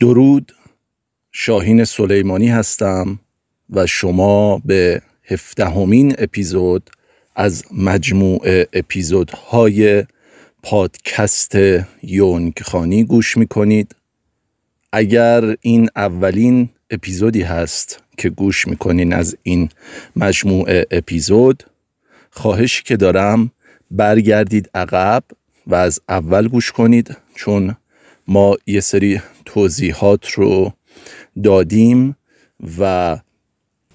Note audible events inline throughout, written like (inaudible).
درود. شاهین سلیمانی هستم و شما به هفدهمین اپیزود از مجموع اپیزودهای پادکست یونگ خانی گوش می‌کنید. اگر این اولین اپیزودی هست که گوش می‌کنین از این مجموعه اپیزود خواهشی که دارم برگردید عقب و از اول گوش کنید چون ما یه سری توضیحات رو دادیم و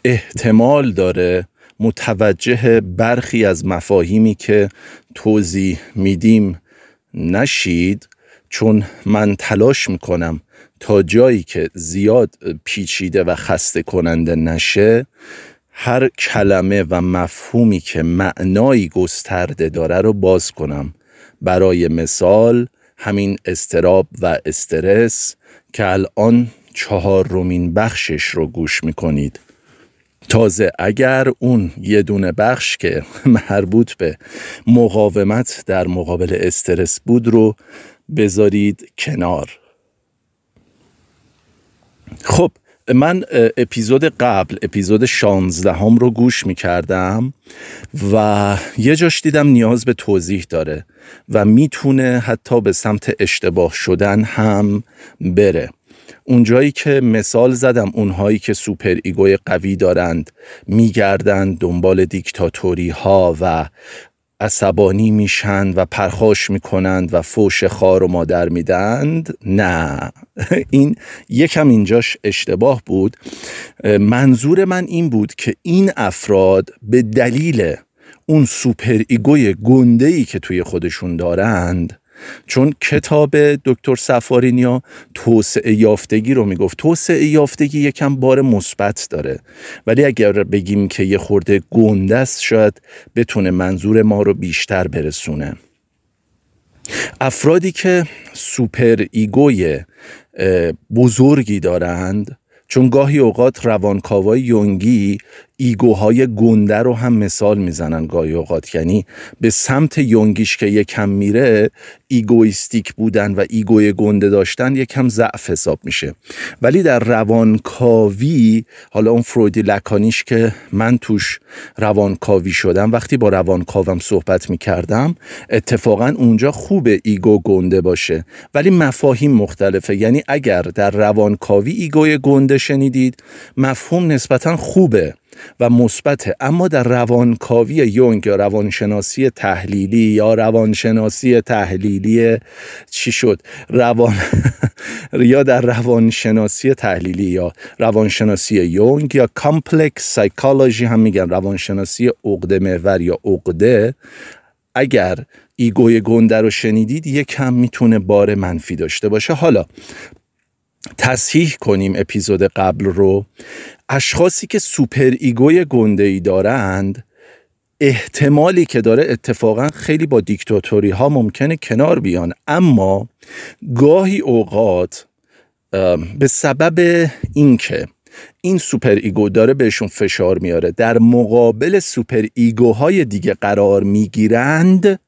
احتمال داره متوجه برخی از مفاهیمی که توضیح میدیم نشید چون من تلاش می‌کنم تا جایی که زیاد پیچیده و خسته کننده نشه هر کلمه و مفهومی که معنایی گسترده داره رو باز کنم. برای مثال همین استراب و استرس که الان چهار رومین بخشش رو گوش می‌کنید. تازه اگر اون یه دونه بخش که (laughs) مربوط به مقاومت در مقابل استرس بود رو بذارید کنار. خب من اپیزود قبل اپیزود 16 هم رو گوش می کردم و یه جاش دیدم نیاز به توضیح داره و می‌تونه حتی به سمت اشتباه شدن هم بره. اونجایی که مثال زدم اونهایی که super ego ی قوی دارند میگردند دنبال دیکتاتوری ها و عصبانی میشن و پرخاش می‌کنند و فوش خار و مادر میدند؟ نه. (laughs) این یکم اینجاش اشتباه بود. منظور من این بود که این افراد به دلیل اون super ego ی گنده ای که توی خودشون دارند چون کتاب دکتر صفاری‌نیا توسعه یافتگی رو می‌گفت. توسعه یافتگی یکم بار مثبت داره. ولی اگر بگیم که یه خورده گنده است شاید بتونه منظور ما رو بیشتر برسونه. افرادی که super ego ی بزرگی دارند چون گاهی اوقات روانکاوای یونگی ego های گنده رو هم مثال می‌زنن گاهی اوقات. یعنی به سمت یونگیش که یکم میره egoistic بودن و ego ی گنده داشتن یکم ضعف حساب میشه. ولی در روانکاوی حالا اون فرویدی لکانیش که من توش روانکاوی شدم وقتی با روانکاوم صحبت می‌کردم اتفاقا اونجا خوب ego گنده باشه. ولی مفاهیم مختلفه. یعنی اگر در روانکاوی ego ی گنده شنیدید مفهوم نسبتا خوبه. و مثبته اما در روانکاوی یونگ یا روانشناسی تحلیلی یا روانشناسی تحلیلی چی شد؟ روان (laughs) یا در روانشناسی تحلیلی یا روانشناسی یونگ یا complex psychology هم میگن. روانشناسی عقده محور یا عقده. اگر ego ی گنده رو شنیدید یک کم می‌تونه بار منفی داشته باشه. حالا تصحیح کنیم اپیزود قبل رو. اشخاصی که super ego ی گنده ای دارند احتمالی که داره اتفاقا خیلی با دیکتاتوری ها ممکنه کنار بیان. اما گاهی اوقات به سبب اینکه این super ego داره بهشون فشار میاره در مقابل super ego های دیگه قرار می‌گیرند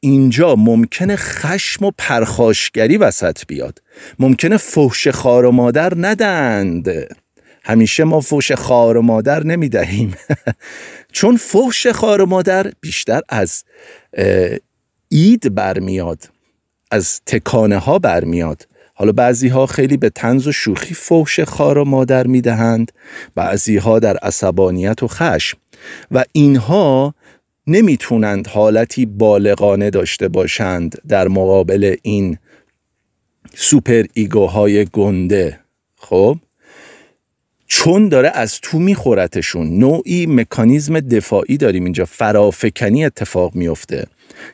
اینجا ممکنه خشم و پرخاشگری وسط بیاد. ممکنه فحش خار و مادر ندند همیشه ما فوش خار و مادر نمی دهیم (laughs) چون فوش خار و مادر بیشتر از اید برمیاد از تکانه ها برمیاد. حالا بعضی ها خیلی به تنز و شوخی فوش خار و مادر می دهند بعضی ها در عصبانیت و خشم. و اینها نمی‌تونند حالتی بالغانه داشته باشند در مقابل این سوپر ایگوهای گنده. خب؟ چون داره از تو میخورتشون. نوعی مکانیزم دفاعی داریم اینجا. فرافکنی اتفاق میفته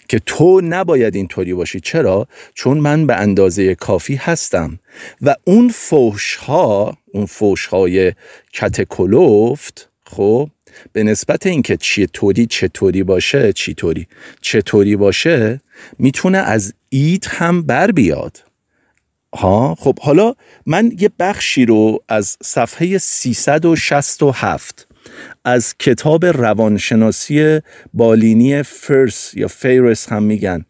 که تو نباید اینطوری باشی. چرا؟ چون من به اندازه کافی هستم. و اون فوش ها اون فوش های کتکلوفت خب به نسبت اینکه چطوری چطوری باشه چطوری چطوری باشه می‌تونه از ایت هم بر بیاد. ها؟ خب حالا من یه بخشی رو از صفحه 367 از کتاب روانشناسی بالینی فرس یا فیرس هم میگن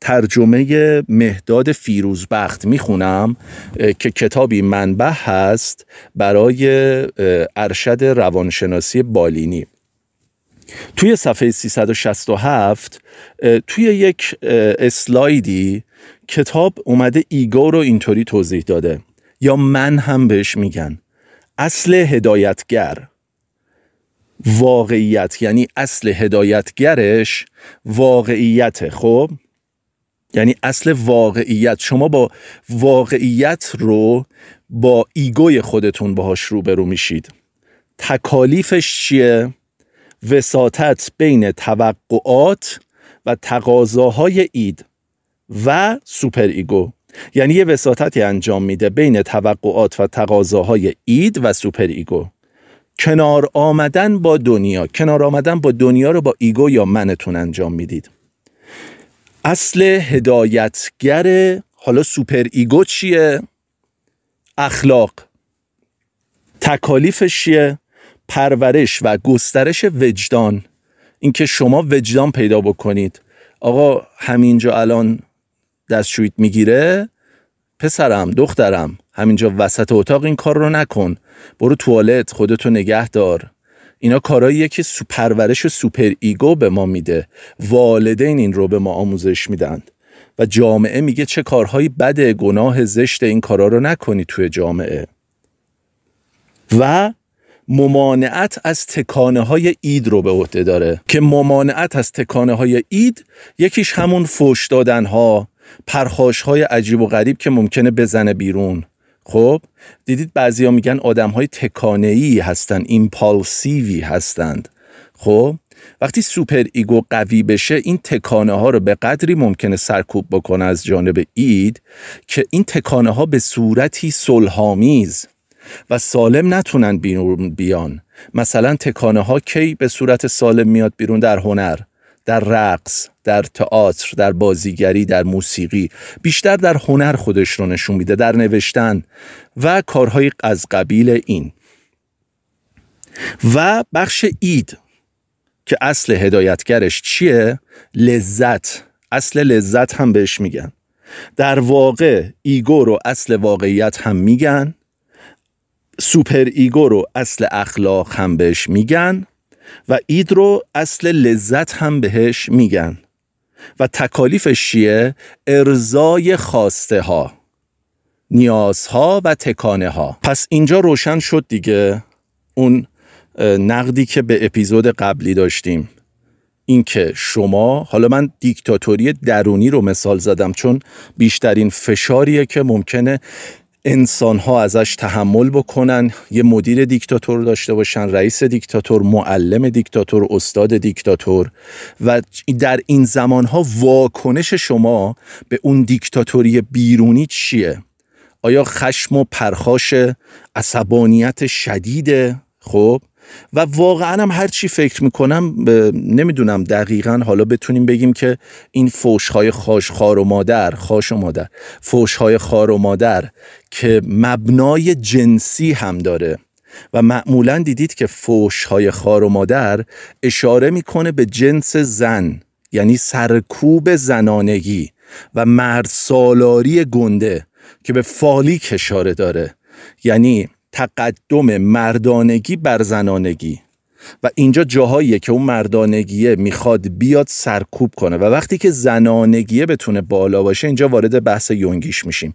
ترجمه مهداد فیروزبخت می‌خونم که کتابی منبع هست برای ارشد روانشناسی بالینی. توی صفحه 367 توی یک اسلایدی کتاب اومده ایگو رو اینطوری توضیح داده. یا من هم بهش میگن. اصل هدایتگر. واقعیت یعنی اصل هدایتگرش واقعیت. خب؟ یعنی اصل واقعیت. شما با واقعیت رو با ego ی خودتون باهاش روبرو میشید. تکالیفش چیه؟ وساطت بین توقعات و تقاضاهای id و super ego. یعنی یه وساطتی انجام میده بین توقعات و تقاضاهای id و super ego. کنار آمدن با دنیا. کنار آمدن با دنیا رو با ego یا منتون انجام می‌دید. اصل هدایتگر حالا super ego چیه؟ اخلاق. تکالیفش چیه؟ پرورش و گسترش وجدان. اینکه شما وجدان پیدا بکنید. آقا همینجا الان دستشویت می‌گیره؟ پسرم دخترم همینجا وسط اتاق این کار رو نکن. برو توالت خودتو نگه دار. اینا کارهاییه که پرورش super ego به ما میده. والدین این رو به ما آموزش میدن. و جامعه میگه چه کارهایی بده گناه زشت این کارا رو نکنی توی جامعه. و ممانعت از تکانه های id رو به عهده داره. که ممانعت از تکانه های id یکیش همون فوش دادن ها پرخاش های عجیب و غریب که ممکنه بزنه بیرون. خب دیدید بعضیا میگن آدم های تکانه ای هستن impulsive ی هستند. خب وقتی super ego قوی بشه این تکانه ها رو به قدری ممکنه سرکوب بکنه از جانب id که این تکانه ها به صورتی صلحآمیز و سالم نتونن بیرون بیان. مثلا تکانه ها کی به صورت سالم میاد بیرون در هنر در رقص در تئاتر در بازیگری در موسیقی. بیشتر در هنر خودش رو نشون میده در نوشتن. و کارهای از قبیل این. و بخش id که اصل هدایتگرش چیه؟ لذت. اصل لذت هم بهش میگن. در واقع ego رو اصل واقعیت هم میگن. super ego رو اصل اخلاق هم بهش میگن و id رو اصل لذت هم بهش میگن. و تکالیفش چیه؟ ارضای خواسته ها نیازها و تکانه ها پس اینجا روشن شد دیگه اون نقدی که به اپیزود قبلی داشتیم. اینکه شما حالا من دیکتاتوری درونی رو مثال زدم چون بیشترین فشاریه که ممکنه انسان ها ازش تحمل بکنن. یه مدیر دیکتاتور داشته باشن رئیس دیکتاتور معلم دیکتاتور استاد دیکتاتور. و در این زمان ها واکنش شما به اون دیکتاتوری بیرونی چیه؟ آیا خشم و پرخاش عصبانیت شدیده؟ خب و واقعا هم هر چی فکر می‌کنم نمی‌دونم دقیقا. حالا بتونیم بگیم که این فوشهای خاش خار و مادر خاش و مادر فوشهای خار و مادر که مبنای جنسی هم داره و معمولا دیدید که فوشهای خار و مادر اشاره می‌کنه به جنس زن یعنی سرکوب زنانگی و مرد سالاری گنده که به فالیک اشاره داره. یعنی تقدم مردانگی بر زنانگی. و اینجا جاهاییه که اون مردانگیه می‌خواد بیاد سرکوب کنه. و وقتی که زنانگیه بتونه بالا باشه اینجا وارد بحث یونگیش میشیم.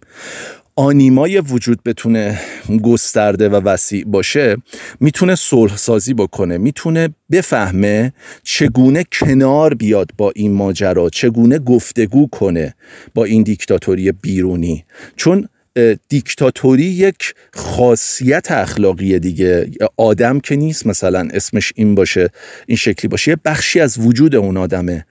آنیمای وجود بتونه گسترده و وسیع باشه می‌تونه صلح سازی بکنه می‌تونه بفهمه چگونه کنار بیاد با این ماجرا چگونه گفتگو کنه با این دیکتاتوری بیرونی. چون دیکتاتوری یک خاصیت اخلاقی دیگه. آدم که نیست مثلا اسمش این باشه این شکلی باشه یه بخشی از وجود اون آدمه.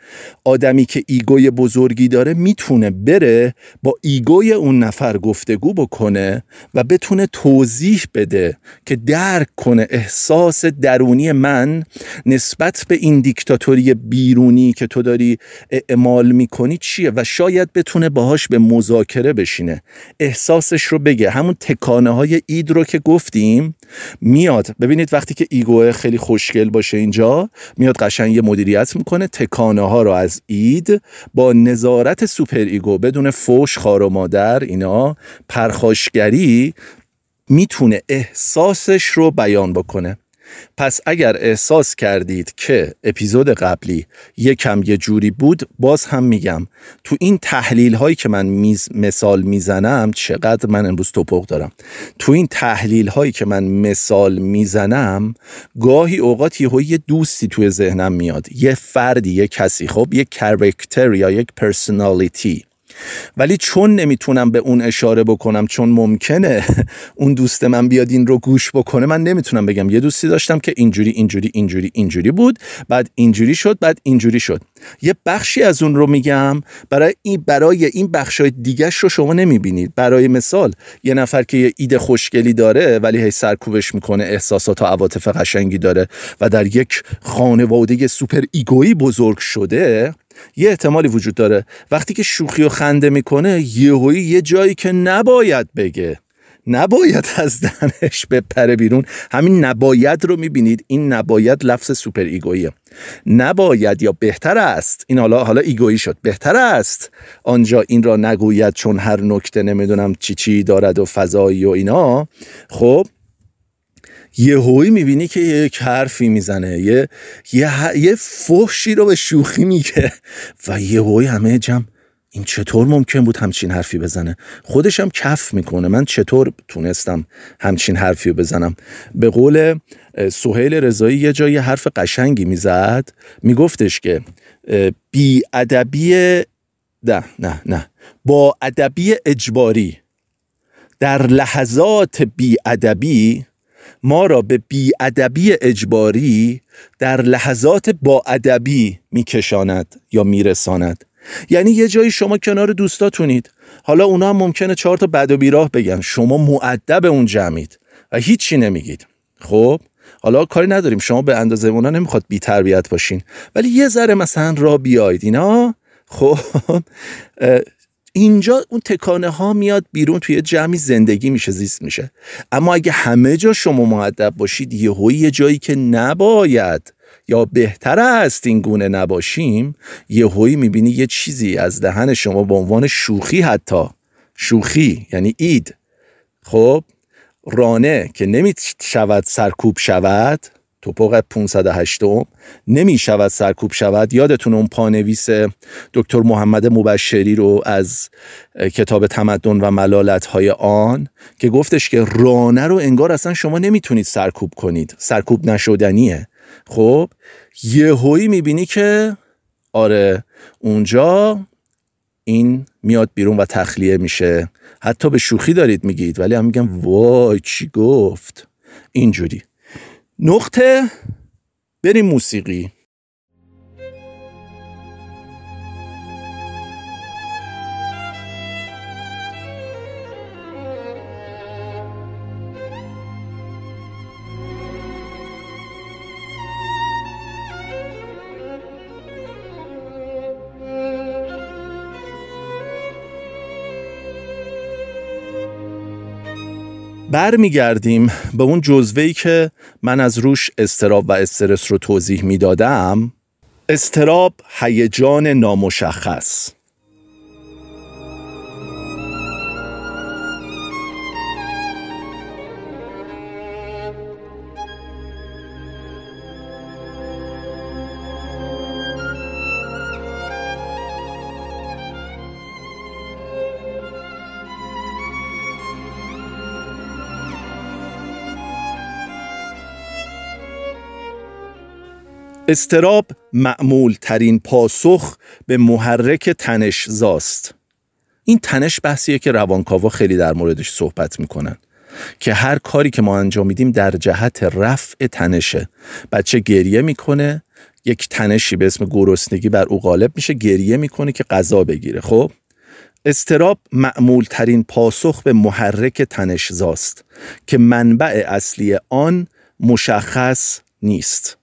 آدمی که ego ی بزرگی داره می‌تونه بره با ego ی اون نفر گفتگو بکنه و بتونه توضیح بده که درک کنه احساس درونی من نسبت به این دیکتاتوری بیرونی که تو داری اعمال می‌کنی چیه و شاید بتونه باهاش به مذاکره بشینه. احساس احساسش رو بگه. همون تکانه های id رو که گفتیم میاد. ببینید وقتی که ego خیلی خوشگل باشه اینجا میاد قشنگ یه مدیریت می‌کنه تکانه ها رو از id با نظارت superego بدون فوش خار و مادر اینا پرخاشگری می‌تونه احساسش رو بیان بکنه. پس اگر احساس کردید که اپیزود قبلی یکم یه جوری بود باز هم میگم تو این تحلیل هایی که من میز مثال می‌زنم چقدر من امروز توپق دارم. تو این تحلیل هایی که من مثال می‌زنم گاهی اوقات یه دوستی توی ذهنم میاد. یه فردی یه کسی خب؟ یه کرکتر یا یک پرسنالیتی ولی چون نمی‌تونم به اون اشاره بکنم چون ممکنه (laughs) اون دوست من بیاد این رو گوش بکنه من نمی‌تونم بگم. یه دوستی داشتم که اینجوری اینجوری اینجوری اینجوری بود بعد اینجوری شد بعد اینجوری شد. یه بخشی از اون رو میگم برای این برای این بخشای دیگهش رو شما نمی‌بینید. برای مثال یه نفر که یه ایده خوشگلی داره ولی هی سرکوبش می‌کنه احساسات و عواطف قشنگی داره و در یک خانواده سوپر ایگویی بزرگ شده یه احتمالی وجود داره. وقتی که شوخی و خنده می‌کنه یهویی یه جایی که نباید بگه. نباید از دهنش بپره بیرون. همین نباید رو می‌بینید. این نباید لفظ superego یه نباید یا بهتر است. این حالا حالا ego یی شد. بهتر است. آنجا این را نگوید چون هر نکته نمی‌دونم چی چی دارد و فضایی و اینا. خب یهویی می‌بینی که یک حرفی می‌زنه یه یه, یه فحشی رو به شوخی میگه. و یه هوی همه جمع این چطور ممکن بود همچین حرفی بزنه؟ هم کف می‌کنه. من چطور تونستم همچین حرفی رو بزنم؟ به قول سهیل رضایی یه جایی حرف قشنگی می‌زد. میگفتش که بی ادبی نه نه نه. با ادبی اجباری در لحظات بی ادبی ما را به بیادبی اجباری در لحظات با ادبی میکشاند یا میرساند. یعنی یه جایی شما کنار دوستاتونید. حالا اونا هم ممکنه چهار تا بد و بیراه بگن. شما معدب اون جمعید و هیچی نمیگید. خب حالا کاری نداریم. شما به اندازه اونا نمی‌خواد بی تربیت باشین. ولی یه ذره مثلا را بیاید اینا؟ خب اینجا اون تکانه ها میاد بیرون توی جمعی زندگی میشه زیست میشه. اما اگه همه جا شما معدب باشید یه یه جایی که نباید یا بهتر است این گونه نباشیم یه هوی می‌بینی یه چیزی از دهن شما به عنوان شوخی حتی. شوخی یعنی اید. خب رانه که نمی شود سرکوب شود توپق 508 نمی شود سرکوب شود. یادتون اون پانویس دکتر محمد مبشری رو از کتاب تمدن و ملالت های آن که گفتش که رانه رو انگار اصلا شما نمی‌تونید سرکوب کنید. سرکوب نشدنیه. خب یهویی می‌بینی که آره اونجا این میاد بیرون و تخلیه میشه. حتی به شوخی دارید میگید ولی هم میگم وای چی گفت؟ اینجوری. نقطه بریم موسیقی. برمیگردیم به اون جزوهی که من از روش استراب و استرس رو توضیح می‌دادم. استراب هیجان نامشخص. استراب معمول ترین پاسخ به محرک تنش زاست. این تنش بحثیه که روانکاوا خیلی در موردش صحبت می‌کنن که هر کاری که ما انجام میدیم در جهت رفع تنشه. بچه گریه می‌کنه یک تنشی به اسم گرسنگی بر او غالب میشه گریه می‌کنه که غذا بگیره. خب استراب معمول ترین پاسخ به محرک تنش زاست که منبع اصلی آن مشخص نیست.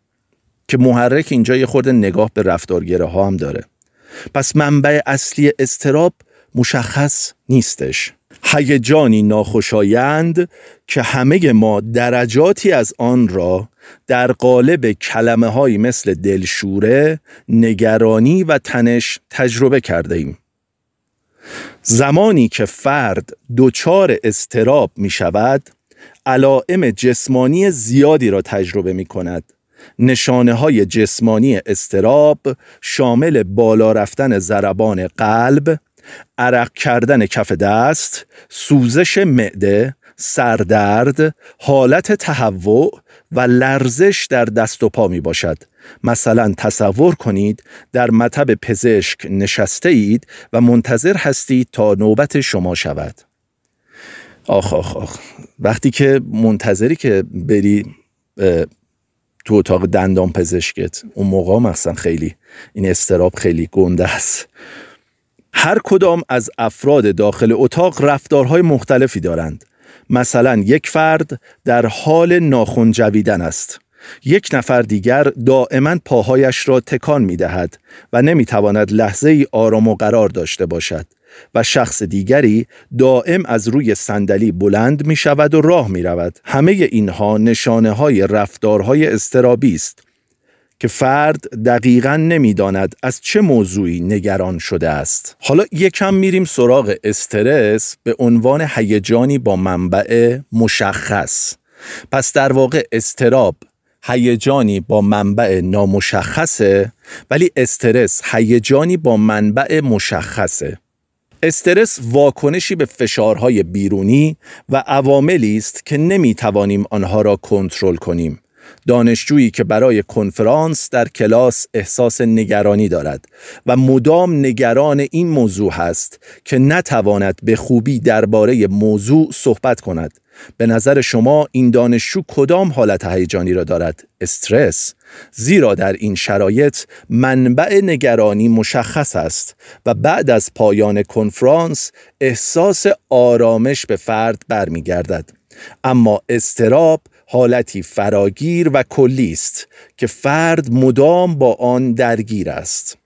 که محرک اینجا یه خورده نگاه به رفتارگره ها هم داره پس منبع اصلی استراب مشخص نیستش هیجانی ناخوشایند که همه ما درجاتی از آن را در قالب کلمه های مثل دلشوره، نگرانی و تنش تجربه کرده ایم. زمانی که فرد دچار استراب می شود، علائم جسمانی زیادی را تجربه می کند. نشانه های جسمانی استراب شامل بالا رفتن ضربان قلب، عرق کردن کف دست، سوزش معده، سردرد، حالت تهوع و لرزش در دست و پا می باشد. مثلا تصور کنید در مطب پزشک نشسته اید و منتظر هستید تا نوبت شما شود. آخ آخ آخ وقتی که منتظری که بری تو اتاق دندان پزشکت. اون موقع مثلا خیلی این استراب خیلی گنده است. هر کدام از افراد داخل اتاق رفتارهای مختلفی دارند. مثلا یک فرد در حال ناخن جویدن است. یک نفر دیگر دائما پاهایش را تکان می دهد و نمی تواند لحظه ای آرام و قرار داشته باشد. و شخص دیگری دائم از روی صندلی بلند می شود و راه می رود. همه اینها نشانه های رفتارهای استرابی است که فرد دقیقا نمی‌داند از چه موضوعی نگران شده است. حالا یکم میریم سراغ استرس به عنوان هیجانی با منبع مشخص. پس در واقع استراب هیجانی با منبع نامشخصه ولی استرس هیجانی با منبع مشخصه. استرس واکنشی به فشارهای بیرونی و عواملی است که نمی توانیم آنها را کنترل کنیم. دانشجویی که برای کنفرانس در کلاس احساس نگرانی دارد و مدام نگران این موضوع هست که نتواند به خوبی درباره موضوع صحبت کند. به نظر شما این دانشجو کدام حالت هیجانی را دارد؟ استرس؟ زیرا در این شرایط منبع نگرانی مشخص است و بعد از پایان کنفرانس احساس آرامش به فرد برمیگردد. اما استراب حالتی فراگیر و کلی است که فرد مدام با آن درگیر است.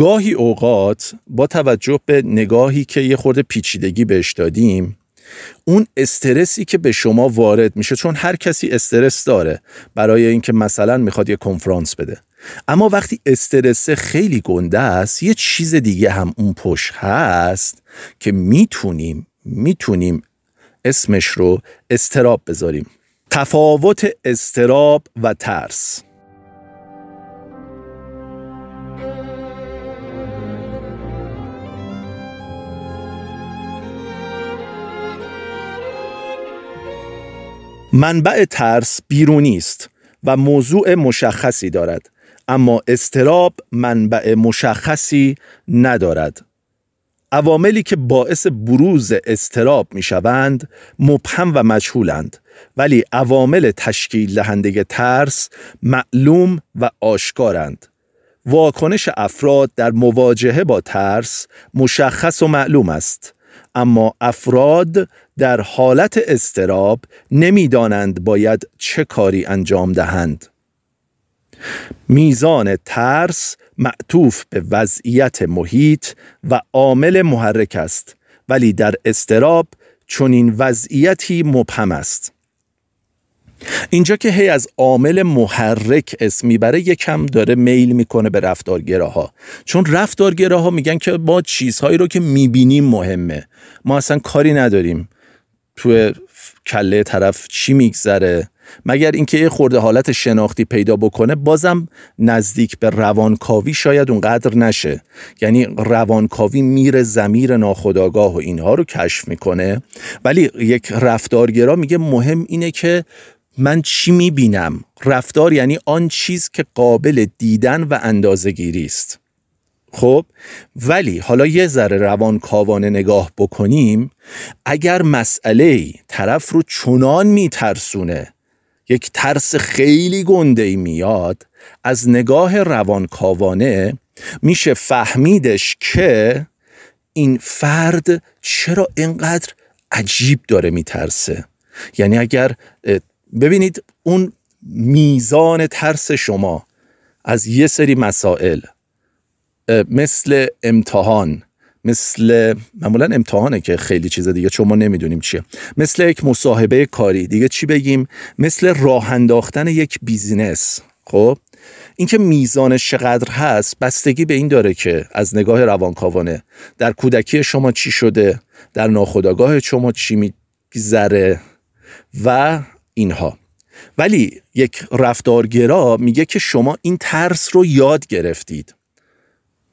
گاهی اوقات با توجه به نگاهی که یه خورده پیچیدگی بهش دادیم اون استرسی که به شما وارد میشه چون هر کسی استرس داره برای اینکه مثلا می‌خواد یه کنفرانس بده. اما وقتی استرس خیلی گنده است یه چیز دیگه هم اون پشت هست که می‌تونیم می‌تونیم اسمش رو استراب بذاریم. تفاوت استراب و ترس. منبع ترس بیرونی است و موضوع مشخصی دارد اما استراب منبع مشخصی ندارد. عواملی که باعث بروز استراب می شوند مبهم و مجهولند ولی عوامل تشکیل دهنده ترس معلوم و آشکارند. واکنش افراد در مواجهه با ترس مشخص و معلوم است اما افراد در حالت استراب نمی‌دانند باید چه کاری انجام دهند. میزان ترس معطوف به وضعیت محیط و عامل محرک است ولی در استراب چنین وضعیتی مبهم است. اینجا که هی از عامل محرک اسم می‌بره یکم داره میل می‌کنه به رفتارگراها. چون رفتارگراها میگن که ما چیزهایی رو که می‌بینیم مهمه. ما اصلا کاری نداریم. تو کله طرف چی میگذره؟ مگر اینکه یه خورده حالت شناختی پیدا بکنه بازم نزدیک به روانکاوی شاید اونقدر نشه. یعنی روانکاوی میره زمیر ناخداگاه و اینها رو کشف می‌کنه. ولی یک رفتارگرا میگه مهم اینه که من چی می‌بینم؟ رفتار یعنی آن چیز که قابل دیدن و اندازه گیری است خب؟ ولی حالا یه ذره روان کاوانه نگاه بکنیم اگر مسئله طرف رو چنان میترسونه یک ترس خیلی گنده ای میاد از نگاه روانکاوانه میشه فهمیدش که این فرد چرا اینقدر عجیب داره میترسه. یعنی اگر ببینید اون میزان ترس شما از یه سری مسائل مثل امتحان مثل معمولا امتحانه که خیلی چیز دیگه چون ما نمی‌دونیم چیه. مثل یک مصاحبه کاری دیگه چی بگیم؟ مثل راه انداختن یک بیزینس. خب؟ اینکه میزانش چقدر هست بستگی به این داره که از نگاه روانکاوانه در کودکی شما چی شده در ناخودآگاه شما چی میگذره و اینها. ولی یک رفتارگرا میگه که شما این ترس رو یاد گرفتید.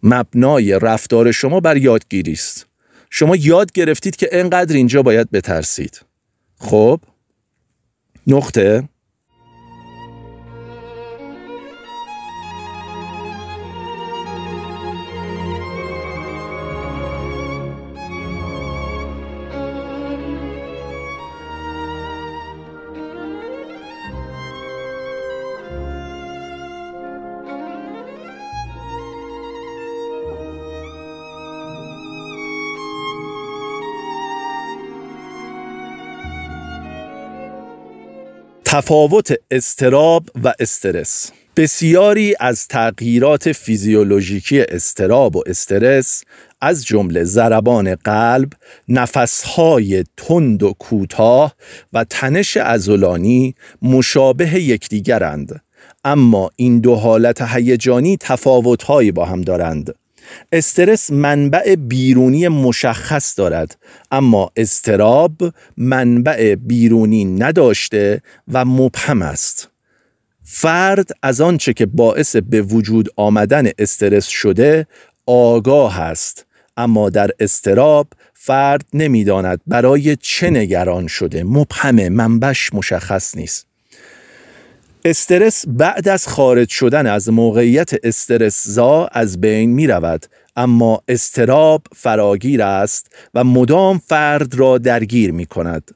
مبنای رفتار شما بر یادگیری است. شما یاد گرفتید که انقدر اینجا باید بترسید. خب؟ نقطه. تفاوت استراب و استرس. بسیاری از تغییرات فیزیولوژیکی استراب و استرس از جمله ضربان قلب، نفسهای تند و کوتاه و تنش ازولانی مشابه یکدیگرند. اما این دو حالت هیجانی تفاوتهایی با هم دارند. استرس منبع بیرونی مشخص دارد اما استراب منبع بیرونی نداشته و مبهم است. فرد از آنچه که باعث به وجود آمدن استرس شده آگاه است اما در استراب فرد نمی‌داند برای چه نگران شده مبهمه منبش مشخص نیست. استرس بعد از خارج شدن از موقعیت استرس زا از بین می رود اما استراب فراگیر است و مدام فرد را درگیر می کند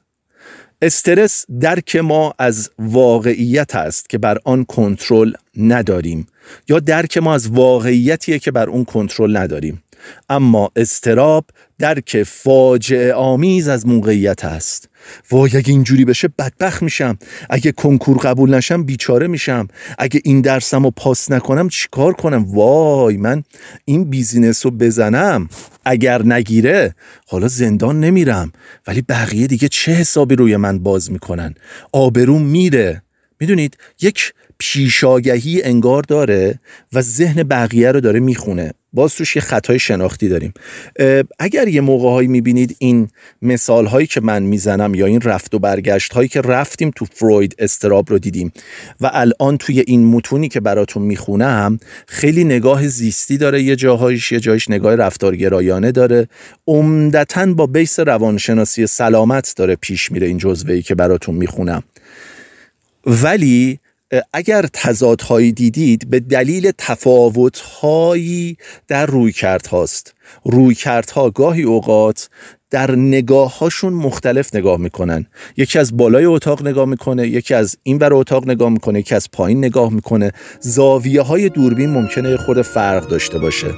استرس درک ما از واقعیت است که بر آن کنترل نداریم یا درک ما از واقعیتیه که بر اون کنترل نداریم. اما استراب درک فاجعه آمیز از موقعیت است. وای اگه اینجوری بشه بدبخت میشم. اگه کنکور قبول نشم بیچاره میشم. اگه این درسم رو پاس نکنم چیکار کنم؟ وای من این بیزینس رو بزنم. اگر نگیره حالا زندان نمیرم. ولی بقیه دیگه چه حسابی روی من باز می‌کنن؟ آبروم میره. می‌دونید یک پیشاگهی انگار داره و ذهن بقیه رو داره می‌خونه. باز توش یه خطای شناختی داریم. اگر یه موقع هایی می‌بینید این مثال هایی که من می‌زنم یا این رفت و برگشت هایی که رفتیم تو فروید استراب رو دیدیم و الان توی این متونی که براتون می‌خونم خیلی نگاه زیستی داره یه جاهایش یه جایش نگاه رفتارگرایانه داره. عمدتا با بیس روانشناسی سلامت داره پیش میره این جزوه که براتون می‌خونم. ولی اگر تضادهایی دیدید به دلیل تفاوتهایی در روی کرد هاست گاهی اوقات در نگاه هاشون مختلف نگاه می‌کنن. یکی از بالای اتاق نگاه می‌کنه یکی از این بر اتاق نگاه می‌کنه یکی از پایین نگاه می‌کنه. زاویه های دوربین ممکنه خود فرق داشته باشه.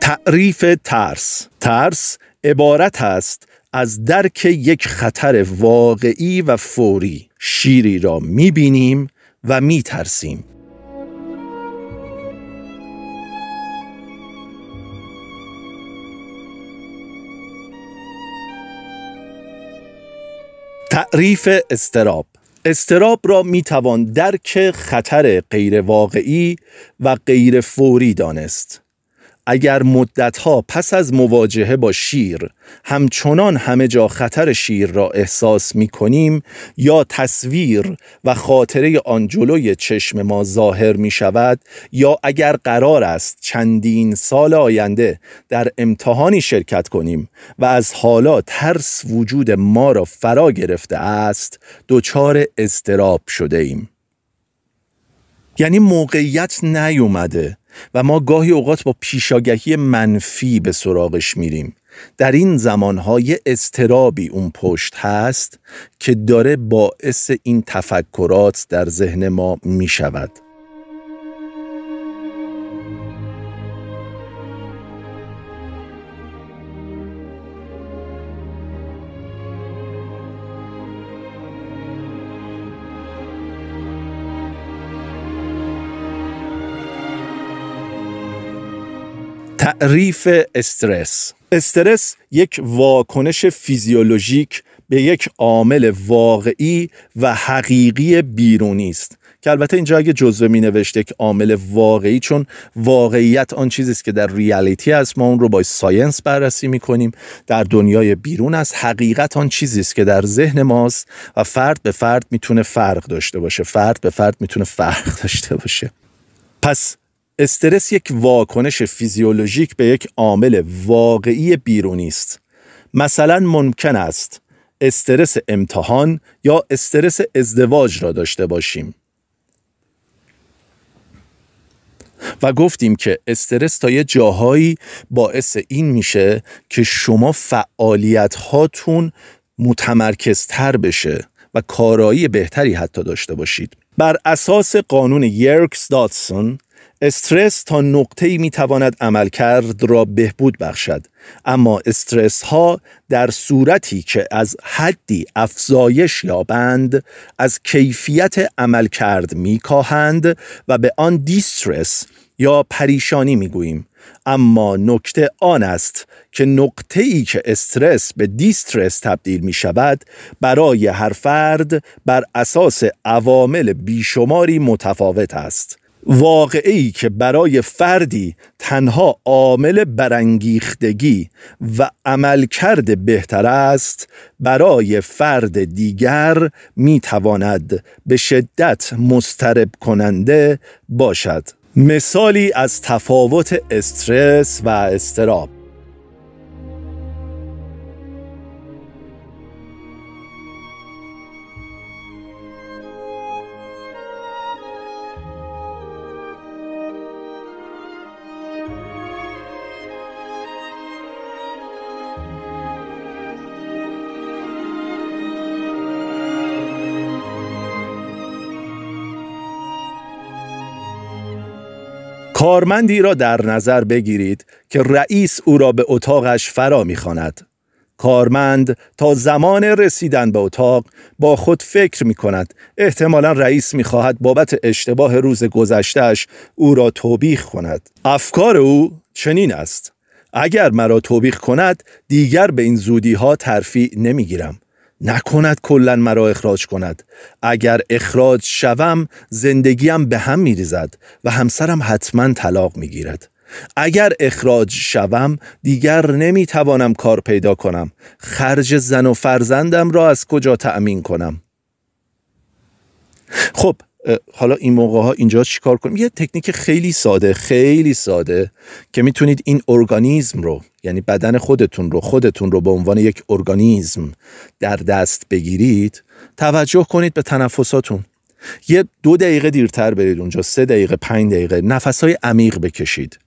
تعریف ترس. ترس عبارت است از درک یک خطر واقعی و فوری. شیری را می‌بینیم و میترسیم. تعریف استراب استراب را می توان درک خطر غیر واقعی و غیر فوری دانست. اگر مدتها پس از مواجهه با شیر همچنان همه جا خطر شیر را احساس می کنیم یا تصویر و خاطره آن جلوی چشم ما ظاهر می شود یا اگر قرار است چندین سال آینده در امتحانی شرکت کنیم و از حالا ترس وجود ما را فرا گرفته است دچار استراب شده ایم یعنی موقعیت نیومده. و ما گاهی اوقات با پیشاگهی منفی به سراغش میریم. در این زمانهای استرابی اون پشت هست که داره باعث این تفکرات در ذهن ما می‌شود. تعریف استرس. استرس یک واکنش فیزیولوژیک به یک عامل واقعی و حقیقی بیرونی است. که البته اینجا اگه جزوه می نوشته یک عامل واقعی چون واقعیت آن چیزی است که در reality است. ما اون رو با science بررسی می کنیم در دنیای بیرون است. حقیقت آن چیزی است که در ذهن ماست و فرد به فرد می‌تونه فرق داشته باشه. فرد به فرد می‌تونه فرق (laughs) داشته باشه. پس استرس یک واکنش فیزیولوژیک به یک عامل واقعی بیرونی است. مثلا ممکن است استرس امتحان یا استرس ازدواج را داشته باشیم. و گفتیم که استرس تا یه جاهایی باعث این میشه که شما فعالیت هاتون متمرکزتر بشه و کارایی بهتری حتی داشته باشید. بر اساس قانون یرکس داتسون استرس تا نقطه ای می تواند عملکرد را بهبود بخشد. اما استرس ها در صورتی که از حدی افزایش یابند از کیفیت عملکرد می کاهند و به آن دیسترس یا پریشانی می گوییم اما نکته آن است که نقطه ای که استرس به دیسترس تبدیل می شود برای هر فرد بر اساس عوامل بیشماری متفاوت است. واقعی که برای فردی تنها عامل برانگیختگی و عملکرد بهتر است برای فرد دیگر می تواند به شدت مسترب کننده باشد. مثالی از تفاوت استرس و استراب کارمندی را در نظر بگیرید که رئیس او را به اتاقش فرا می‌خواند. کارمند تا زمان رسیدن به اتاق با خود فکر می کند احتمالا رئیس می خواهد بابت اشتباه روز گذشتهش او را توبیخ کند. افکار او چنین است. اگر مرا توبیخ کند دیگر به این زودی ها ترفیع نمی گیرم نکند کلا مرا اخراج کند. اگر اخراج شوم زندگیم به هم میریزد و همسرم حتما طلاق می‌گیرد. اگر اخراج شوم دیگر نمی‌توانم کار پیدا کنم. خرج زن و فرزندم را از کجا تأمین کنم؟ خب حالا این موقع ها اینجا چیکار کنیم؟ یه تکنیک خیلی ساده خیلی ساده که می‌تونید این ارگانیزم رو یعنی بدن خودتون رو خودتون رو به عنوان یک ارگانیزم در دست بگیرید توجه کنید به تنفساتون. یه دو دقیقه دیرتر برید اونجا سه دقیقه پنج دقیقه نفسهای عمیق بکشید.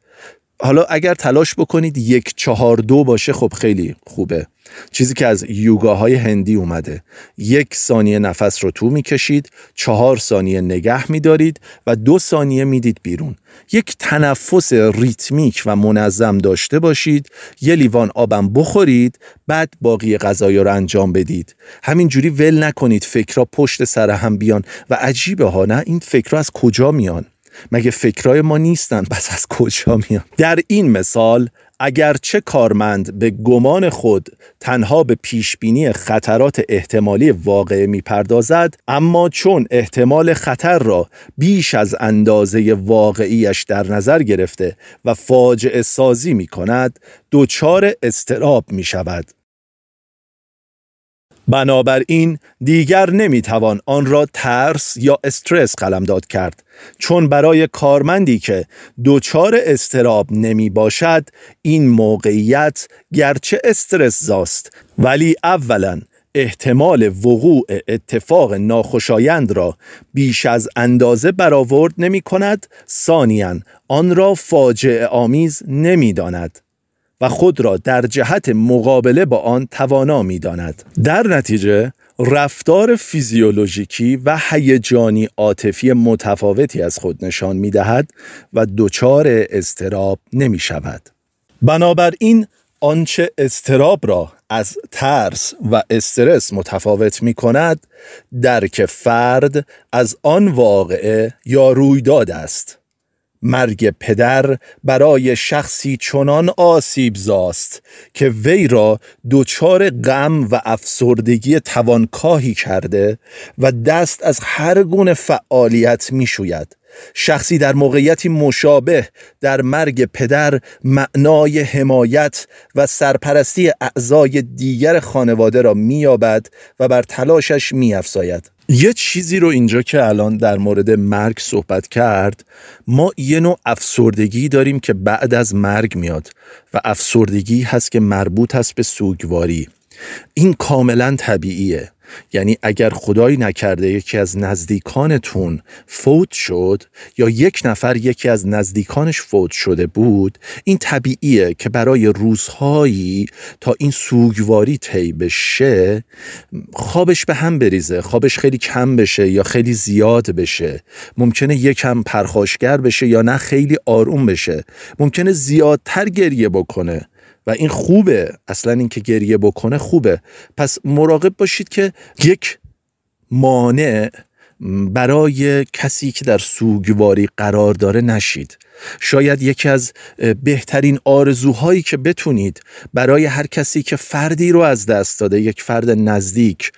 حالا اگر تلاش بکنید یک چهار دو باشه خب خیلی خوبه. چیزی که از یوگاهای هندی اومده. یک ثانیه نفس رو تو می‌کشید چهار ثانیه نگه میدارید و دو ثانیه می‌دید بیرون. یک تنفس ریتمیک و منظم داشته باشید یه لیوان آبم بخورید بعد باقی غذایا رو انجام بدید. همینجوری ول نکنید فکرها پشت سر هم بیان و عجیبه ها نه؟ این فکرها از کجا میان؟ مگه فکرای ما نیستن؟ پس از کجا میان؟ در این مثال اگرچه کارمند به گمان خود تنها به پیشبینی خطرات احتمالی واقعه می‌پردازد اما چون احتمال خطر را بیش از اندازه واقعیش در نظر گرفته و فاجعه سازی می کند دچار استراب می شود بنابراین دیگر نمی‌توان آن را ترس یا استرس قلمداد کرد چون برای کارمندی که دچار استراب نمی باشد این موقعیت گرچه استرس زاست ولی اولا احتمال وقوع اتفاق ناخوشایند را بیش از اندازه برآورد نمی کند ثانیا آن را فاجعه آمیز نمی داند. و خود را در جهت مقابله با آن توانا می داند. در نتیجه رفتار فیزیولوژیکی و هیجانی عاطفی متفاوتی از خود نشان می دهد و دچار استراب نمی شود. بنابراین آنچه استراب را از ترس و استرس متفاوت می کند درک فرد از آن واقعه یا رویداد است مرگ پدر برای شخصی چنان آسیب زاست که وی را دچار غم و افسردگی توانکاهی کرده و دست از هر گونه فعالیت می شوید. شخصی در موقعیتی مشابه در مرگ پدر معنای حمایت و سرپرستی اعضای دیگر خانواده را مییابد و بر تلاشش میافزاید یه چیزی رو اینجا که الان در مورد مرگ صحبت کرد ما یه نوع افسردگی داریم که بعد از مرگ میاد و افسردگی هست که مربوط هست به سوگواری. این کاملا طبیعیه. یعنی اگر خدایی نکرده یکی از نزدیکانتون فوت شد یا یک نفر یکی از نزدیکانش فوت شده بود این طبیعیه که برای روزهایی تا این سوگواری طی بشه خوابش به هم بریزه خوابش خیلی کم بشه یا خیلی زیاد بشه. ممکنه یکم پرخاشگر بشه یا نه خیلی آروم بشه. ممکنه زیادتر گریه بکنه. و این خوبه. اصلا اینکه گریه بکنه خوبه. پس مراقب باشید که یک مانع برای کسی که در سوگواری قرار داره نشید. شاید یکی از بهترین آرزوهایی که بتونید برای هر کسی که فردی رو از دست داده یک فرد نزدیک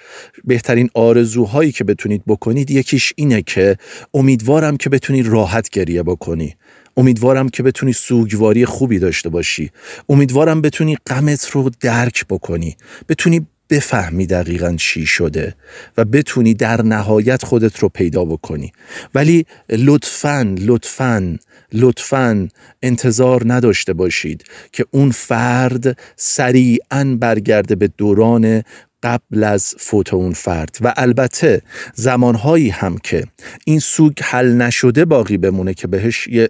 بهترین آرزوهایی که بتونید بکنید یکیش اینه که امیدوارم که بتونید راحت گریه بکنی. امیدوارم که بتونی سوگواری خوبی داشته باشی. امیدوارم بتونی غمت رو درک بکنی. بتونی بفهمی دقیقا چی شده و بتونی در نهایت خودت رو پیدا بکنی. ولی لطفا لطفا لطفا انتظار نداشته باشید که اون فرد سریعا برگرده به دوران قبل از فوت اون فرد. و البته زمانهایی هم که این سوگ حل نشده باقی بمونه که بهش یه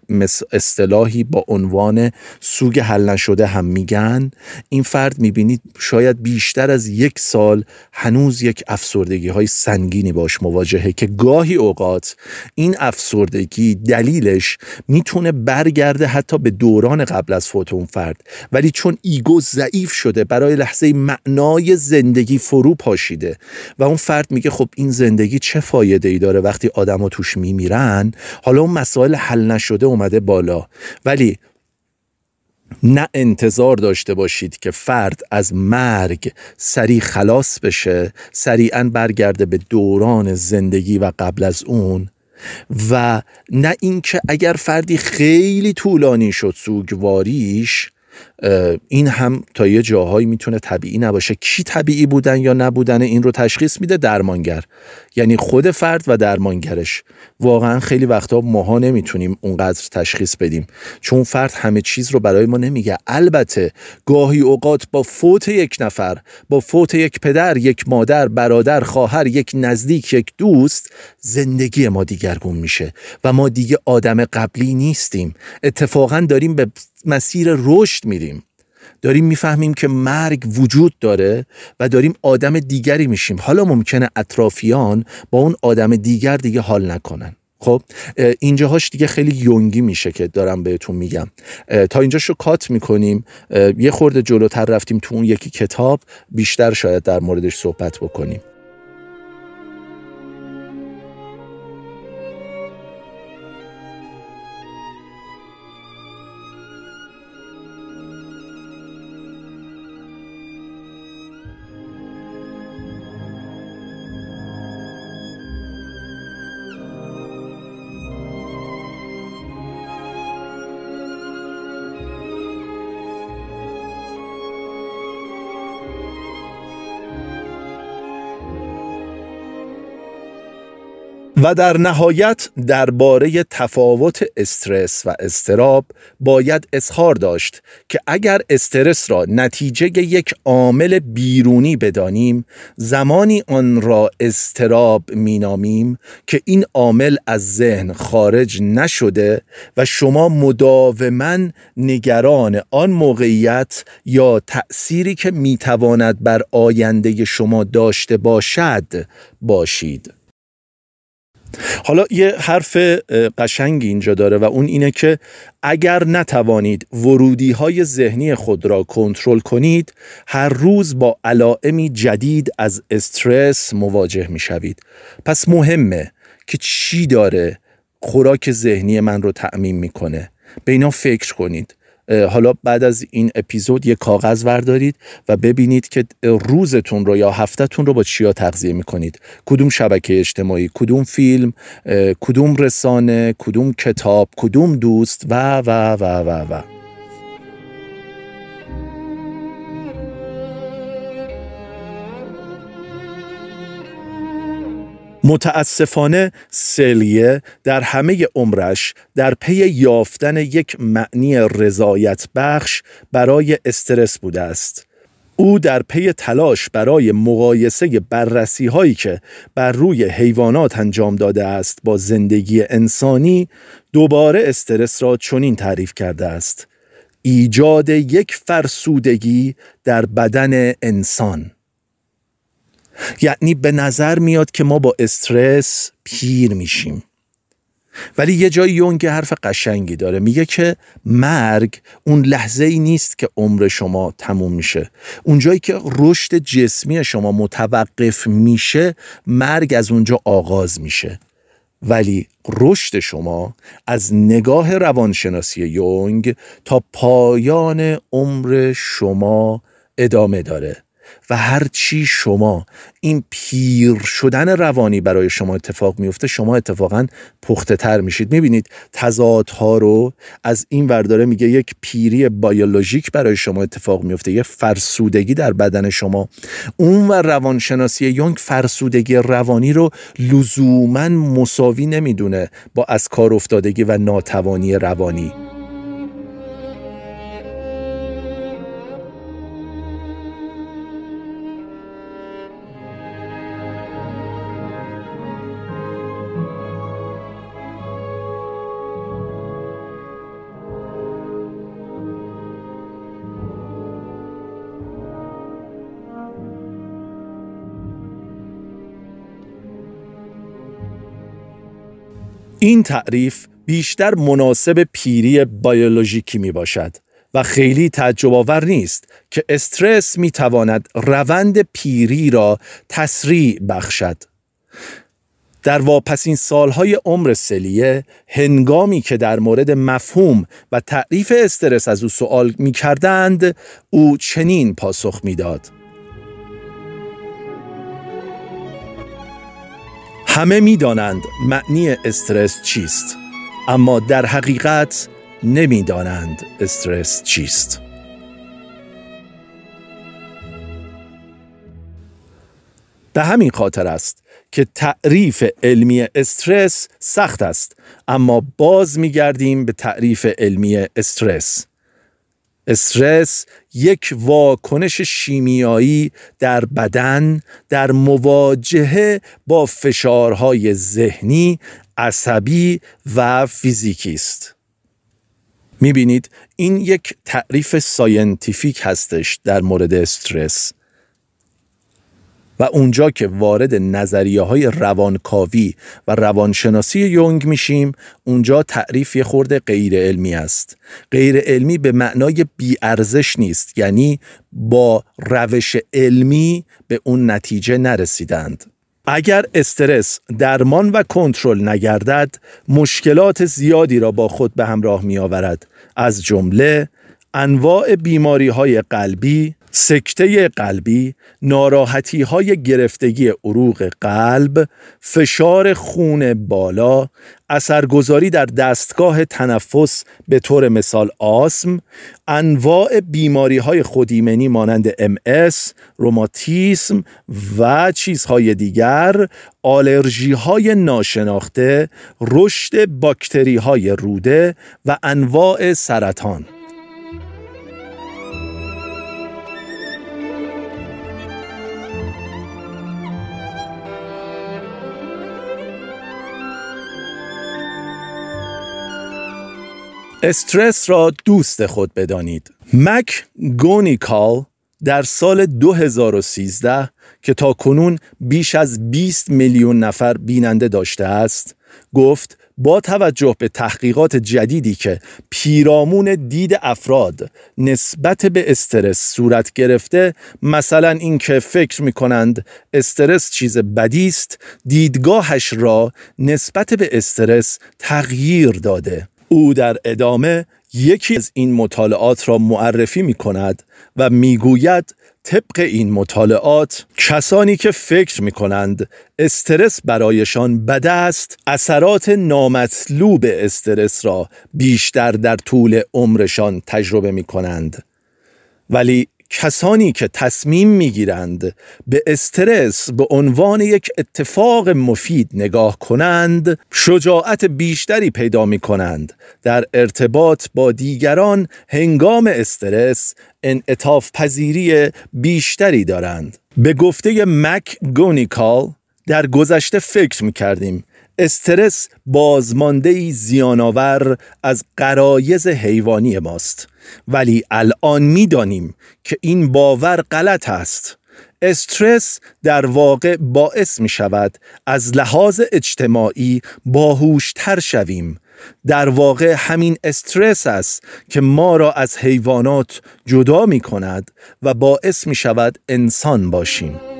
اصطلاحی با عنوان سوگ حل نشده هم میگن این فرد می‌بینید شاید بیشتر از یک سال هنوز یک افسردگی های سنگینی باش مواجهه که گاهی اوقات این افسردگی دلیلش می‌تونه برگرده حتی به دوران قبل از فوت اون فرد. ولی چون ایگو ضعیف شده برای لحظه معنای زندگی فرو پاشیده و اون فرد میگه خب این زندگی چه فایده ای داره وقتی آدما توش میمیرن؟ حالا اون مسائل حل نشده اومده بالا. ولی نه انتظار داشته باشید که فرد از مرگ سریع خلاص بشه سریعا برگرده به دوران زندگی و قبل از اون و نه اینکه اگر فردی خیلی طولانی شد سوگواریش این هم تا یه جاهایی می‌تونه طبیعی نباشه. کی طبیعی بودن یا نبودن این رو تشخیص میده؟ درمانگر. یعنی خود فرد و درمانگرش. واقعا خیلی وقتا ماها نمی‌تونیم اونقدر تشخیص بدیم. چون فرد همه چیز رو برای ما نمیگه. البته گاهی اوقات با فوت یک نفر با فوت یک پدر یک مادر برادر خواهر یک نزدیک یک دوست زندگی ما دیگرگون میشه و ما دیگه آدم قبلی نیستیم. اتفاقا داریم به مسیر رشد میریم. داریم می‌فهمیم که مرگ وجود داره و داریم آدم دیگری میشیم. حالا ممکنه اطرافیان با اون آدم دیگر دیگه حال نکنن. خب اینجاهاش دیگه خیلی یونگی میشه که دارم بهتون میگم. تا اینجاشو کات می‌کنیم. یه خورده جلوتر رفتیم تو اون یکی کتاب. بیشتر شاید در موردش صحبت بکنیم. و در نهایت درباره تفاوت استرس و استراب باید اظهار داشت که اگر استرس را نتیجه یک عامل بیرونی بدانیم زمانی آن را استراب مینامیم که این عامل از ذهن خارج نشده و شما مداوما نگران آن موقعیت یا تأثیری که می‌تواند بر آینده شما داشته باشد باشید. حالا یه حرف قشنگی اینجا داره و اون اینه که اگر نتوانید ورودی های ذهنی خود را کنترل کنید هر روز با علائمی جدید از استرس مواجه می شوید پس مهمه که چی داره خوراک ذهنی من رو تعمین می‌کنه. به اینا فکر کنید. حالا بعد از این اپیزود یه کاغذ وردارید و ببینید که روزتون رو یا هفتهتون رو با چیا تغذیه می‌کنید. کدوم شبکه اجتماعی کدوم فیلم کدوم رسانه کدوم کتاب کدوم دوست و و و و و. متاسفانه سلیه در همه عمرش در پی یافتن یک معنی رضایت بخش برای استرس بوده است. او در پی تلاش برای مقایسه بررسی هایی که بر روی حیوانات انجام داده است با زندگی انسانی دوباره استرس را چنین تعریف کرده است ایجاد یک فرسودگی در بدن انسان یعنی به نظر میاد که ما با استرس پیر میشیم. ولی یه جای یونگ حرف قشنگی داره. میگه که مرگ اون لحظه ای نیست که عمر شما تموم میشه. اون جایی که رشد جسمی شما متوقف میشه مرگ از اونجا آغاز میشه. ولی رشد شما از نگاه روانشناسی یونگ تا پایان عمر شما ادامه داره. و هر چی شما این پیر شدن روانی برای شما اتفاق میفته شما اتفاقا پخته تر میشید. می‌بینید تضادها رو از این ورداره میگه یک پیری بیولوژیک برای شما اتفاق میفته یک فرسودگی در بدن شما. اون و روانشناسی یونگ فرسودگی روانی رو لزوما مساوی نمی‌دونه با از کار افتادگی و ناتوانی روانی. این تعریف بیشتر مناسب پیری بیولوژیکی می باشد و خیلی تعجب آور نیست که استرس می تواند روند پیری را تسریع بخشد. در واپسین سالهای عمر سلیه هنگامی که در مورد مفهوم و تعریف استرس از او سوال می کردند او چنین پاسخ می‌داد. همه می‌دانند معنی استرس چیست اما در حقیقت نمی‌دانند استرس چیست. به همین خاطر است که تعریف علمی استرس سخت است اما باز میگردیم به تعریف علمی استرس. استرس یک واکنش شیمیایی در بدن در مواجهه با فشارهای ذهنی، عصبی و فیزیکی است. می‌بینید این یک تعریف scientific هستش در مورد استرس و اونجا که وارد نظریه های روانکاوی و روانشناسی یونگ میشیم اونجا تعریف یه خورده غیر علمی است. غیر علمی به معنای بیارزش نیست یعنی با روش علمی به اون نتیجه نرسیدند. اگر استرس درمان و کنترل نگردد مشکلات زیادی را با خود به همراه می آورد از جمله انواع بیماری های قلبی، سکته قلبی، ناراحتی های گرفتگی عروق قلب، فشار خون بالا، اثرگذاری در دستگاه تنفس به طور مثال آسم، انواع بیماری های خودیمنی مانند MS، روماتیسم و چیزهای دیگر، آلرژی های ناشناخته، رشد باکتری های روده و انواع سرطان. استرس را دوست خود بدانید. مک گونیکال در سال 2013 که تا کنون بیش از 20 میلیون نفر بیننده داشته است گفت با توجه به تحقیقات جدیدی که پیرامون دید افراد نسبت به استرس صورت گرفته مثلا اینکه فکر می کنند استرس چیز بدی است دیدگاهش را نسبت به استرس تغییر داده. او در ادامه یکی از این مطالعات را معرفی می کند و می‌گوید طبق این مطالعات کسانی که فکر می کنند استرس برایشان بد است اثرات نامطلوب استرس را بیشتر در طول عمرشان تجربه می کنند ولی کسانی که تصمیم می‌گیرند به استرس به عنوان یک اتفاق مفید نگاه کنند شجاعت بیشتری پیدا می کنند در ارتباط با دیگران هنگام استرس انعطاف پذیری بیشتری دارند. به گفته مک گونیکال در گذشته فکر می کردیم استرس بازمانده زیانآور از قرایز حیوانی ماست. ولی الان می‌دانیم که این باور غلط است. استرس در واقع باعث می شود از لحاظ اجتماعی باهوشتر شویم. در واقع همین استرس است که ما را از حیوانات جدا می کند و باعث می شود انسان باشیم.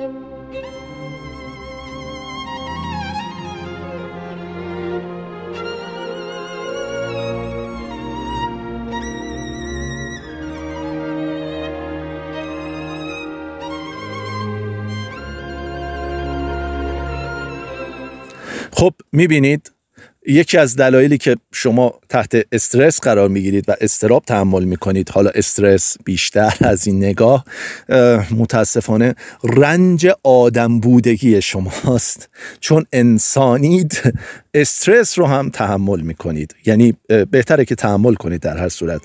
خب می‌بینید یکی از دلایلی که شما تحت استرس قرار می‌گیرید و استراب تحمل می‌کنید حالا استرس بیشتر از این نگاه متاسفانه رنج آدم بودگی شماست. چون انسانید استرس رو هم تحمل می‌کنید. یعنی بهتره که تحمل کنید در هر صورت.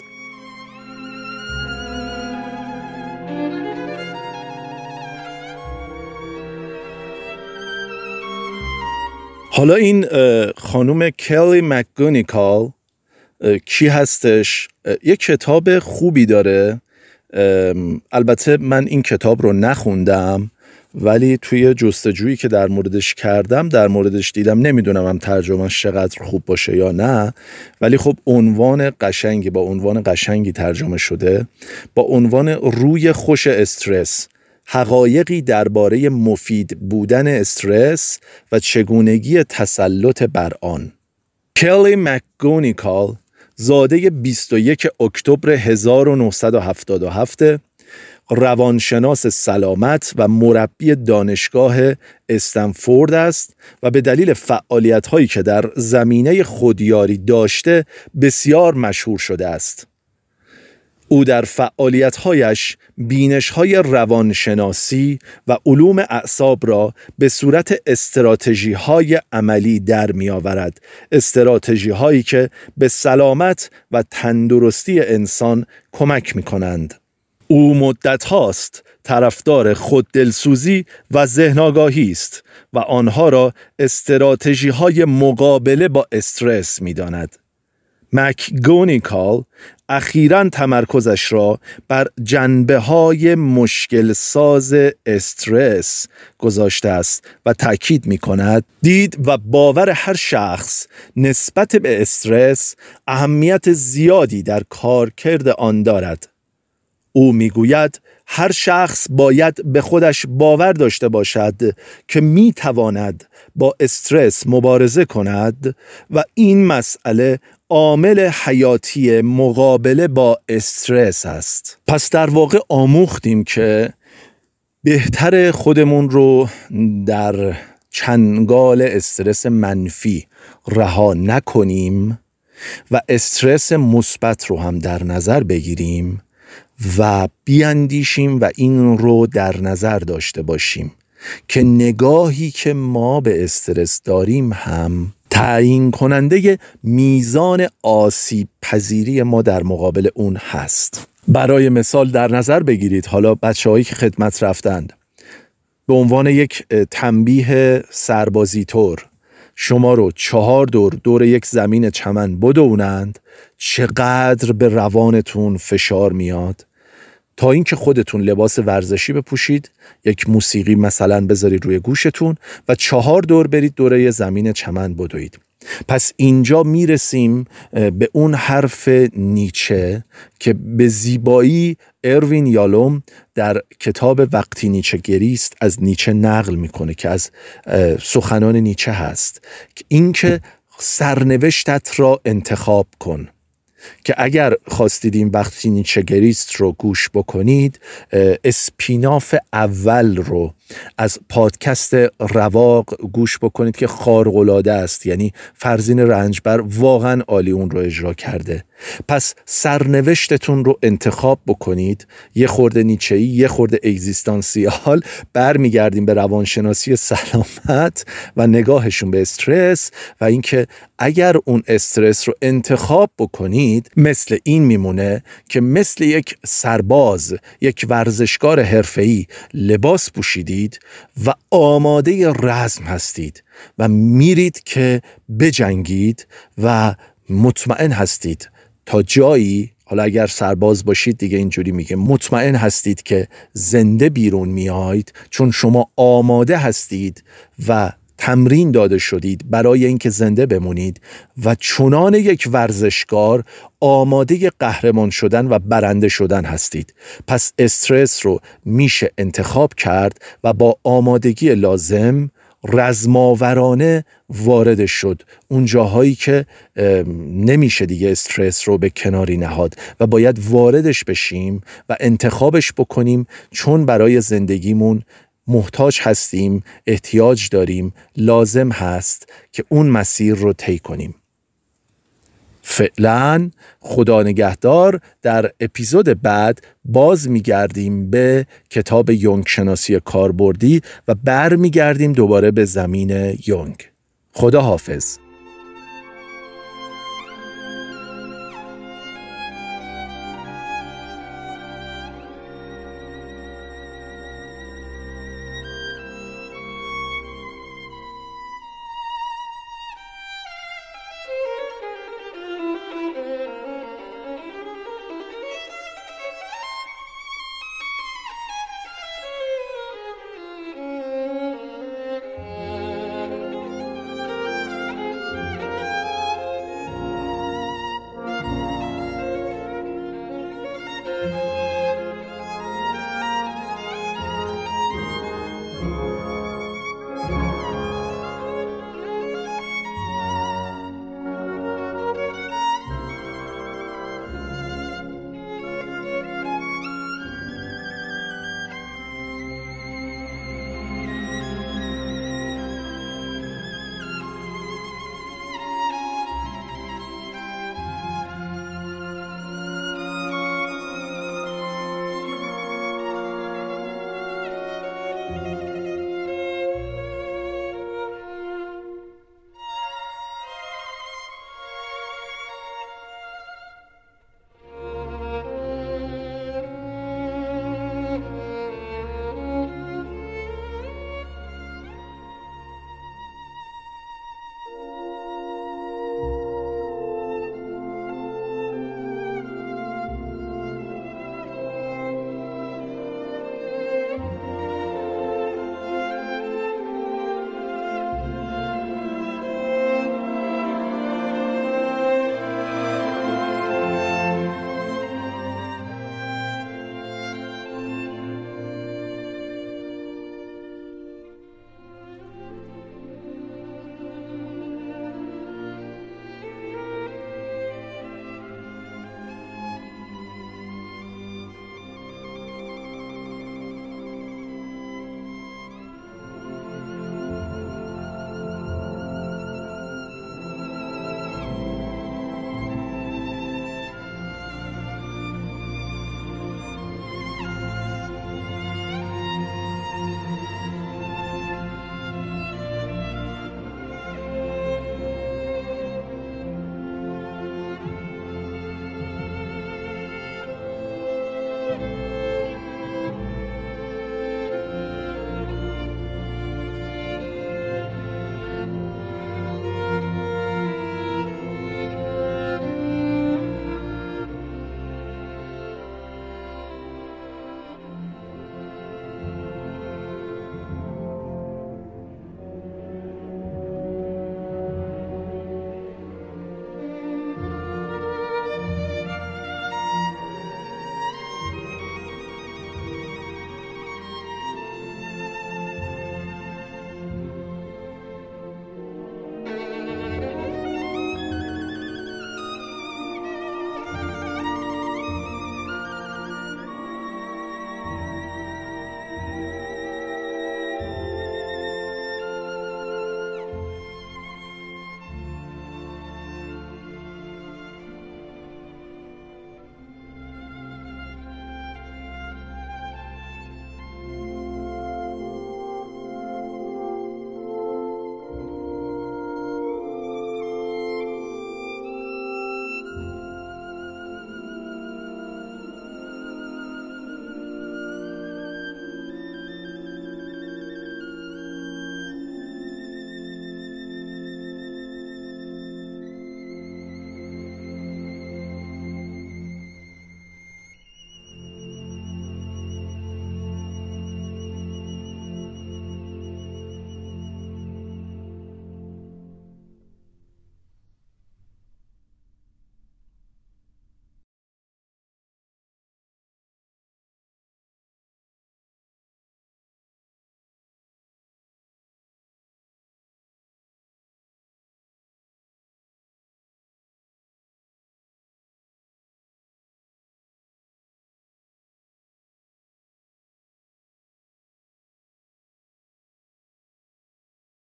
حالا این خانوم کلی مکگونیکال کی هستش؟ یک کتاب خوبی داره. البته من این کتاب رو نخوندم ولی توی جستجویی که در موردش کردم در موردش دیدم نمی‌دونم هم ترجمهش چقدر خوب باشه یا نه ولی خب عنوان قشنگی با عنوان قشنگی ترجمه شده با عنوان روی خوش استرس. حقایقی درباره مفید بودن استرس و چگونگی تسلط بر آن کلی مکگونیکال زاده 21 اکتبر 1977 روانشناس سلامت و مربی دانشگاه استنفورد است و به دلیل فعالیت هایی که در زمینه خودیاری داشته بسیار مشهور شده است. او در فعالیتهایش بینشهای روانشناسی و علوم اعصاب را به صورت استراتژی های عملی در می آورد استراتژی هایی که به سلامت و تندرستی انسان کمک می کنند او مدت هاست طرفدار خود دلسوزی و ذهنگاهی است و آنها را استراتژی های مقابله با استرس می داند. مک گونیکال اخیرا تمرکزش را بر جنبه های مشکل ساز استرس گذاشته است و تاکید می کند دید و باور هر شخص نسبت به استرس اهمیت زیادی در کارکرد آن دارد. او می‌گوید هر شخص باید به خودش باور داشته باشد که می تواند با استرس مبارزه کند و این مسئله عامل حیاتی مقابله با استرس است. پس در واقع آموختیم که بهتر خودمون رو در چنگال استرس منفی رها نکنیم و استرس مثبت رو هم در نظر بگیریم و بیاندیشیم و این رو در نظر داشته باشیم که نگاهی که ما به استرس داریم هم تعیین کننده میزان آسیب پذیری ما در مقابل اون هست. برای مثال در نظر بگیرید. حالا بچه هایی که خدمت رفتند. به عنوان یک تنبیه سربازی طور شما رو چهار دور دور یک زمین چمن بدونند چقدر به روانتون فشار میاد. تا اینکه خودتون لباس ورزشی بپوشید یک موسیقی مثلا بذارید روی گوشتون و چهار دور برید دوره زمین چمن بدوید. پس اینجا می‌رسیم به اون حرف نیچه که به زیبایی اروین یالوم در کتاب وقتی نیچه گریست از نیچه نقل می‌کنه که از سخنان نیچه هست. اینکه سرنوشتت را انتخاب کن. که اگر خواستید این وقتی نیچگریست رو گوش بکنید اسپیناف اول رو از پادکست رواق گوش بکنید که خارقلاده است. یعنی فرزین رنجبر واقعا عالی اون رو اجرا کرده. پس سرنوشتتون رو انتخاب بکنید. یه خورده نیچهی یه خورده اگزیستانسیال. برمیگردیم به روانشناسی سلامت و نگاهشون به استرس و اینکه اگر اون استرس رو انتخاب بکنید مثل این میمونه که مثل یک سرباز یک ورزشکار حرفه‌ای لباس و آماده رزم هستید و میرید که بجنگید و مطمئن هستید تا جایی حالا اگر سرباز باشید دیگه اینجوری میگه مطمئن هستید که زنده بیرون میایید چون شما آماده هستید و تمرین داده شدید برای اینکه زنده بمونید و چنان یک ورزشکار آماده قهرمان شدن و برنده شدن هستید. پس استرس رو میشه انتخاب کرد و با آمادگی لازم رزماورانه وارد شد. اون جاهایی که نمیشه دیگه استرس رو به کناری نهاد و باید واردش بشیم و انتخابش بکنیم چون برای زندگیمون محتاج هستیم احتیاج داریم لازم هست که اون مسیر رو طی کنیم. فعلا خدا نگهدار در اپیزود بعد باز میگردیم به کتاب یونگ شناسی کاربردی و برمیگردیم دوباره به زمین یونگ. خدا حافظ